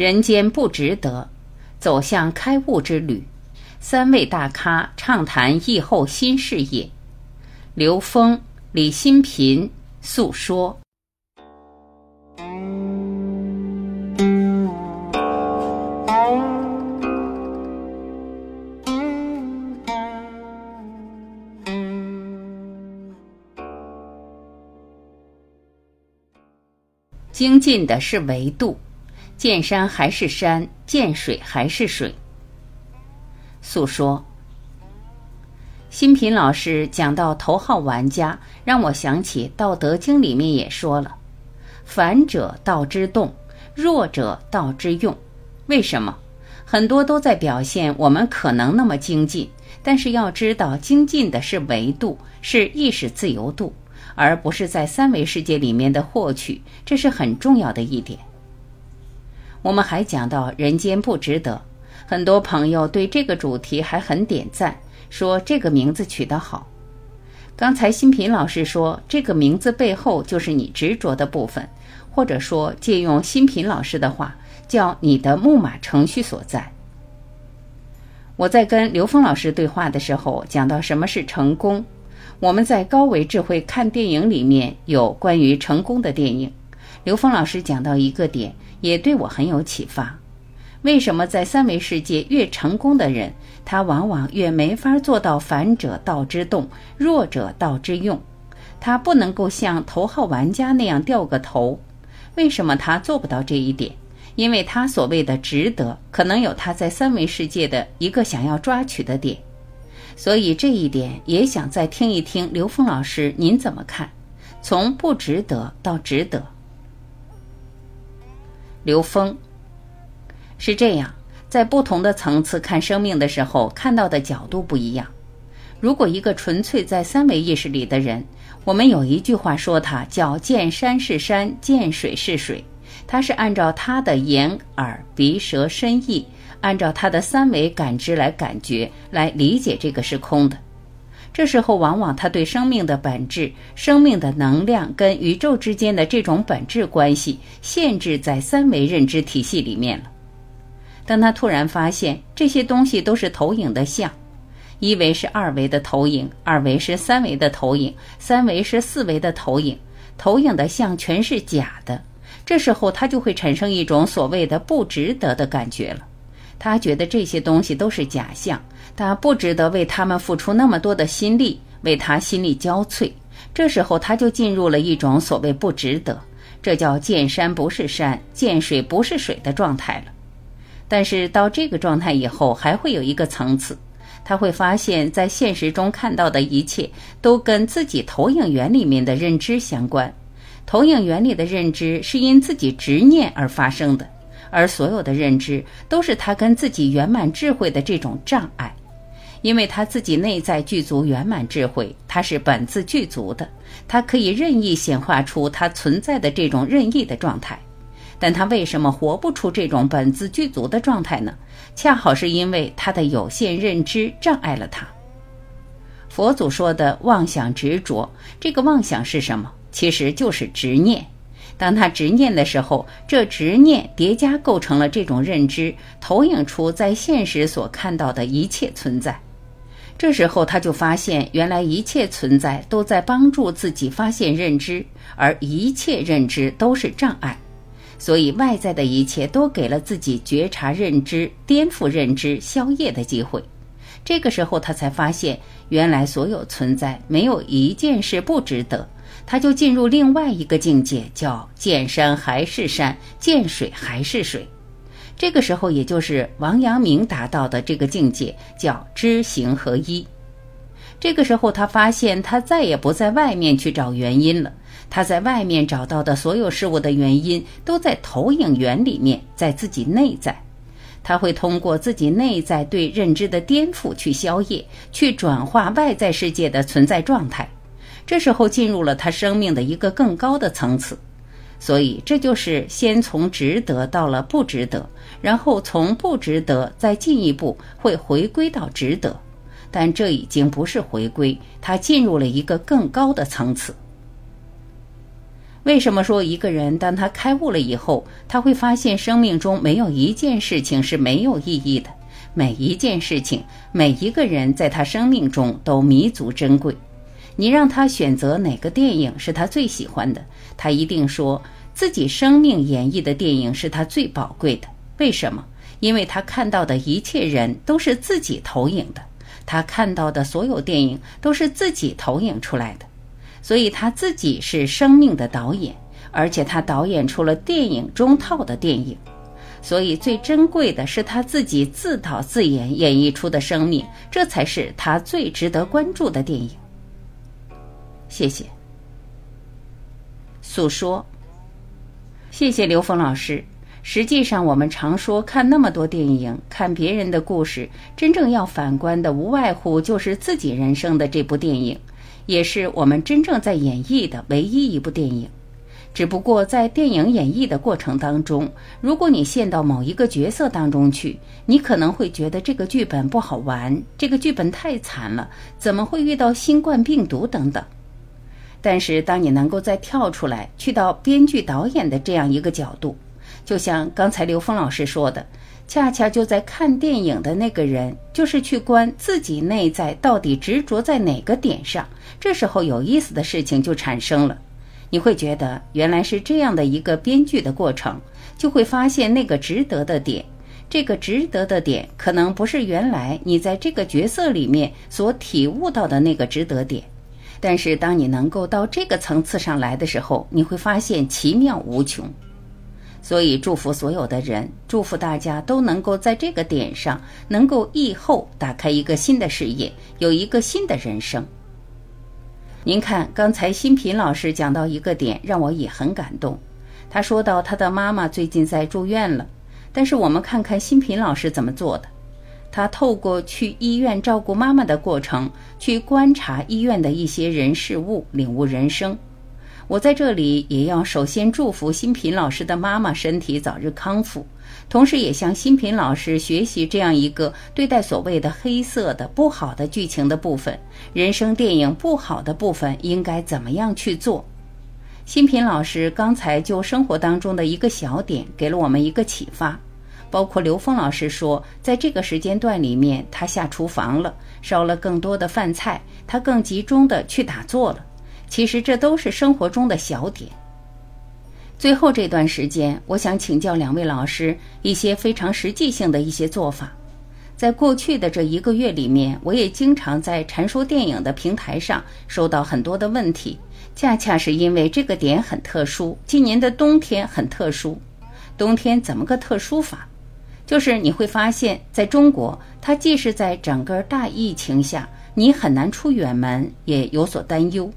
人间不值得，走向开悟之旅。三位大咖畅谈疫后新事业。刘峰、李新平诉说。精进的是维度，见山还是山，见水还是水。诉说，新品老师讲到头号玩家，让我想起《道德经》里面也说了：“反者道之动，弱者道之用。”为什么？很多都在表现我们可能那么精进，但是要知道，精进的是维度，是意识自由度。而不是在三维世界里面的获取，这是很重要的一点。我们还讲到人间不值得，很多朋友对这个主题还很点赞，说这个名字取得好。刚才新平老师说，这个名字背后就是你执着的部分，或者说借用新平老师的话，叫你的木马程序所在。我在跟刘峰老师对话的时候，讲到什么是成功。我们在高维智慧看电影里面有关于成功的电影，刘峰老师讲到一个点，也对我很有启发。为什么在三维世界越成功的人，他往往越没法做到反者道之动，弱者道之用？他不能够像头号玩家那样掉个头。为什么他做不到这一点？因为他所谓的值得，可能有他在三维世界的一个想要抓取的点。所以这一点也想再听一听刘峰老师您怎么看？从不值得到值得。刘峰是这样，在不同的层次看生命的时候，看到的角度不一样。如果一个纯粹在三维意识里的人，我们有一句话说他叫见山是山，见水是水，他是按照他的眼、耳、鼻、舌、身、意。按照他的三维感知来感觉、来理解这个是空的，这时候往往他对生命的本质、生命的能量跟宇宙之间的这种本质关系限制在三维认知体系里面了。当他突然发现这些东西都是投影的像，一维是二维的投影，二维是三维的投影，三维是四维的投影，投影的像全是假的，这时候他就会产生一种所谓的不值得的感觉了。他觉得这些东西都是假象，他不值得为他们付出那么多的心力，为他心力交瘁。这时候他就进入了一种所谓不值得，这叫见山不是山，见水不是水的状态了。但是到这个状态以后，还会有一个层次，他会发现，在现实中看到的一切都跟自己投影源里面的认知相关，投影源里的认知是因自己执念而发生的。而所有的认知都是他跟自己圆满智慧的这种障碍，因为他自己内在具足圆满智慧，他是本自具足的，他可以任意显化出他存在的这种任意的状态。但他为什么活不出这种本自具足的状态呢？恰好是因为他的有限认知障碍了他。佛祖说的妄想执着，这个妄想是什么？其实就是执念。当他执念的时候，这执念叠加构成了这种认知，投影出在现实所看到的一切存在。这时候他就发现，原来一切存在都在帮助自己发现认知，而一切认知都是障碍。所以外在的一切都给了自己觉察认知、颠覆认知、消业的机会。这个时候他才发现，原来所有存在没有一件事不值得。他就进入另外一个境界，叫见山还是山，见水还是水。这个时候，也就是王阳明达到的这个境界，叫知行合一。这个时候，他发现他再也不在外面去找原因了。他在外面找到的所有事物的原因，都在投影源里面，在自己内在。他会通过自己内在对认知的颠覆去消业，去转化外在世界的存在状态。这时候进入了他生命的一个更高的层次，所以这就是先从值得到了不值得，然后从不值得再进一步会回归到值得，但这已经不是回归，他进入了一个更高的层次。为什么说一个人当他开悟了以后，他会发现生命中没有一件事情是没有意义的？每一件事情，每一个人在他生命中都弥足珍贵。你让他选择哪个电影是他最喜欢的，他一定说自己生命演绎的电影是他最宝贵的。为什么？因为他看到的一切人都是自己投影的，他看到的所有电影都是自己投影出来的。所以他自己是生命的导演，而且他导演出了电影中套的电影，所以最珍贵的是他自己自导自演演绎出的生命，这才是他最值得关注的电影。谢谢。诉说，谢谢刘峰老师。实际上，我们常说看那么多电影，看别人的故事，真正要反观的，无外乎就是自己人生的这部电影。也是我们真正在演绎的唯一一部电影，只不过在电影演绎的过程当中，如果你陷到某一个角色当中去，你可能会觉得这个剧本不好玩，这个剧本太惨了，怎么会遇到新冠病毒等等。但是当你能够再跳出来，去到编剧导演的这样一个角度，就像刚才刘峰老师说的。恰恰就在看电影的那个人，就是去观自己内在到底执着在哪个点上。这时候有意思的事情就产生了，你会觉得原来是这样的一个编剧的过程，就会发现那个值得的点。这个值得的点，可能不是原来你在这个角色里面所体悟到的那个值得点，但是当你能够到这个层次上来的时候，你会发现奇妙无穷。所以，祝福所有的人，祝福大家都能够在这个点上，能够以后打开一个新的事业，有一个新的人生。您看，刚才新平老师讲到一个点，让我也很感动。他说到他的妈妈最近在住院了，但是我们看看新平老师怎么做的。他透过去医院照顾妈妈的过程，去观察医院的一些人事物，领悟人生。我在这里也要首先祝福新平老师的妈妈身体早日康复，同时也向新平老师学习这样一个对待所谓的黑色的不好的剧情的部分，人生电影不好的部分应该怎么样去做。新平老师刚才就生活当中的一个小点给了我们一个启发，包括刘峰老师说，在这个时间段里面他下厨房了，烧了更多的饭菜，他更集中的去打坐了。其实这都是生活中的小点。最后这段时间，我想请教两位老师一些非常实际性的一些做法。在过去的这一个月里面，我也经常在禅说电影的平台上收到很多的问题，恰恰是因为这个点很特殊。今年的冬天很特殊，冬天怎么个特殊法？就是你会发现在中国，它既是在整个大疫情下，你很难出远门，也有所担忧。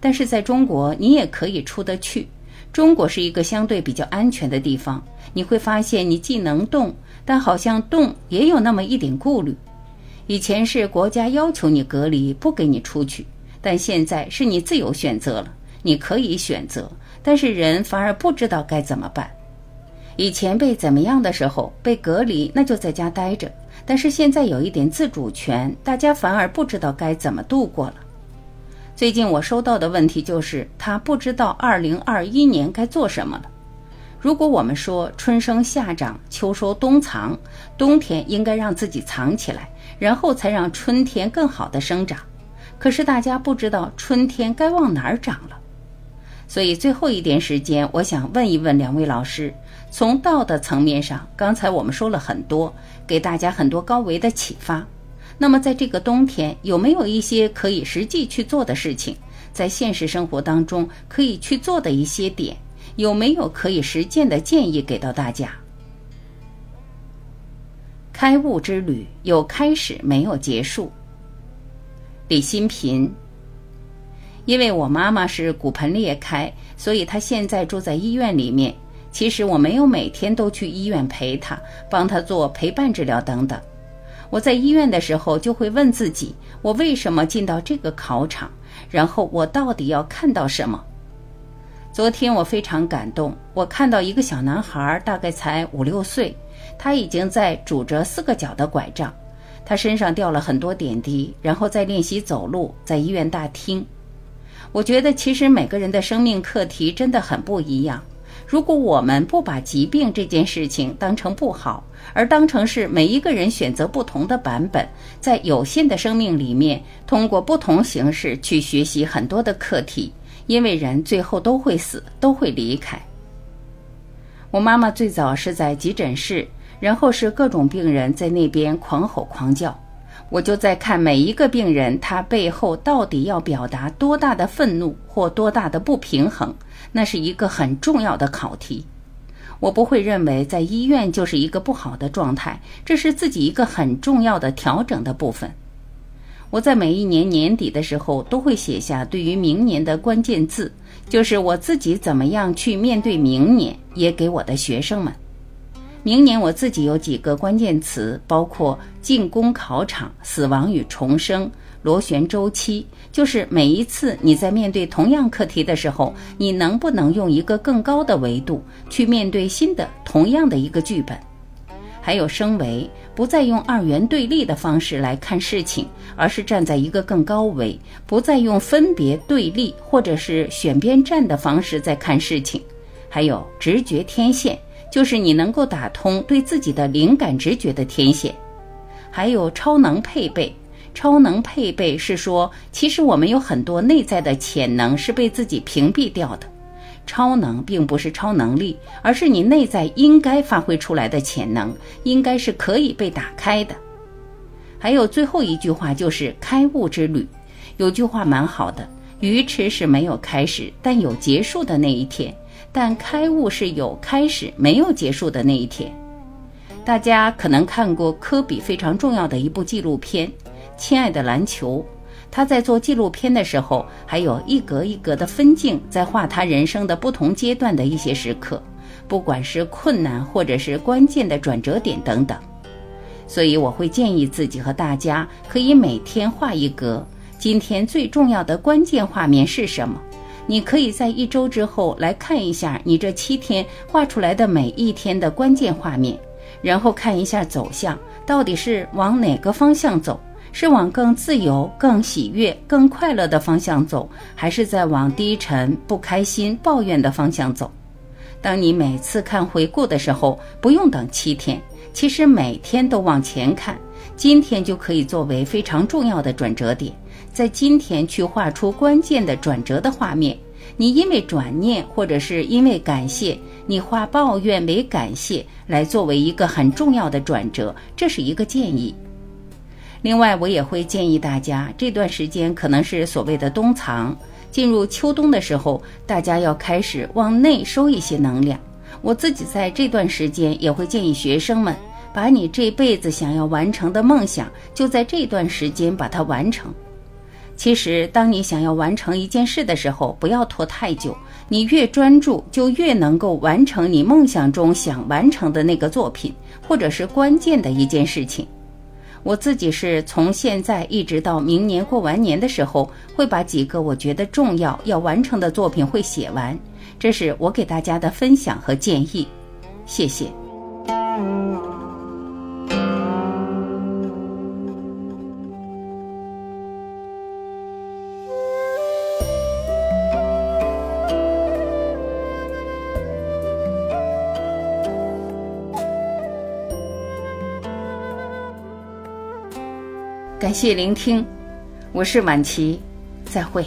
但是在中国，你也可以出得去。中国是一个相对比较安全的地方。你会发现，你既能动，但好像动也有那么一点顾虑。以前是国家要求你隔离，不给你出去，但现在是你自由选择了，你可以选择。但是人反而不知道该怎么办。以前被怎么样的时候被隔离，那就在家待着。但是现在有一点自主权，大家反而不知道该怎么度过了。最近我收到的问题就是，他不知道二零二一年该做什么了。如果我们说春生夏长秋收冬藏，冬天应该让自己藏起来，然后才让春天更好的生长。可是大家不知道春天该往哪儿长了。所以最后一点时间，我想问一问两位老师，从道的层面上，刚才我们说了很多，给大家很多高维的启发。那么，在这个冬天，有没有一些可以实际去做的事情？在现实生活当中可以去做的一些点，有没有可以实践的建议给到大家？开悟之旅有开始，没有结束。李新平，因为我妈妈是骨盆裂开，所以她现在住在医院里面。其实我没有每天都去医院陪他，帮他做陪伴治疗等等。我在医院的时候，就会问自己：我为什么进到这个考场？然后我到底要看到什么？昨天我非常感动，我看到一个小男孩，大概才五六岁，他已经在拄着四个脚的拐杖，他身上掉了很多点滴，然后在练习走路，在医院大厅。我觉得其实每个人的生命课题真的很不一样。如果我们不把疾病这件事情当成不好，而当成是每一个人选择不同的版本，在有限的生命里面，通过不同形式去学习很多的课题，因为人最后都会死，都会离开。我妈妈最早是在急诊室，然后是各种病人在那边狂吼狂叫。我就在看每一个病人，他背后到底要表达多大的愤怒或多大的不平衡，那是一个很重要的考题。我不会认为在医院就是一个不好的状态，这是自己一个很重要的调整的部分。我在每一年年底的时候都会写下对于明年的关键字，就是我自己怎么样去面对明年，也给我的学生们。明年我自己有几个关键词，包括进攻考场、死亡与重生、螺旋周期。就是每一次你在面对同样课题的时候，你能不能用一个更高的维度去面对新的同样的一个剧本？还有升维，不再用二元对立的方式来看事情，而是站在一个更高维，不再用分别对立或者是选边站的方式在看事情。还有直觉天线。就是你能够打通对自己的灵感直觉的天线，还有超能配备。超能配备是说，其实我们有很多内在的潜能是被自己屏蔽掉的。超能并不是超能力，而是你内在应该发挥出来的潜能，应该是可以被打开的。还有最后一句话就是开悟之旅。有句话蛮好的：愚痴是没有开始，但有结束的那一天。但开悟是有开始没有结束的那一天。大家可能看过科比非常重要的一部纪录片《亲爱的篮球》，他在做纪录片的时候，还有一格一格的分镜，在画他人生的不同阶段的一些时刻，不管是困难或者是关键的转折点等等。所以我会建议自己和大家可以每天画一格，今天最重要的关键画面是什么？你可以在一周之后来看一下你这七天画出来的每一天的关键画面，然后看一下走向到底是往哪个方向走，是往更自由、更喜悦、更快乐的方向走，还是在往低沉、不开心、抱怨的方向走？当你每次看回顾的时候，不用等七天，其实每天都往前看，今天就可以作为非常重要的转折点。在今天去画出关键的转折的画面，你因为转念或者是因为感谢，你化抱怨为感谢，来作为一个很重要的转折，这是一个建议。另外，我也会建议大家，这段时间可能是所谓的冬藏，进入秋冬的时候，大家要开始往内收一些能量。我自己在这段时间也会建议学生们，把你这辈子想要完成的梦想，就在这段时间把它完成。其实，当你想要完成一件事的时候，不要拖太久。你越专注，就越能够完成你梦想中想完成的那个作品，或者是关键的一件事情。我自己是从现在一直到明年过完年的时候，会把几个我觉得重要要完成的作品会写完。这是我给大家的分享和建议。谢谢。感谢聆听，我是晚琪，再会。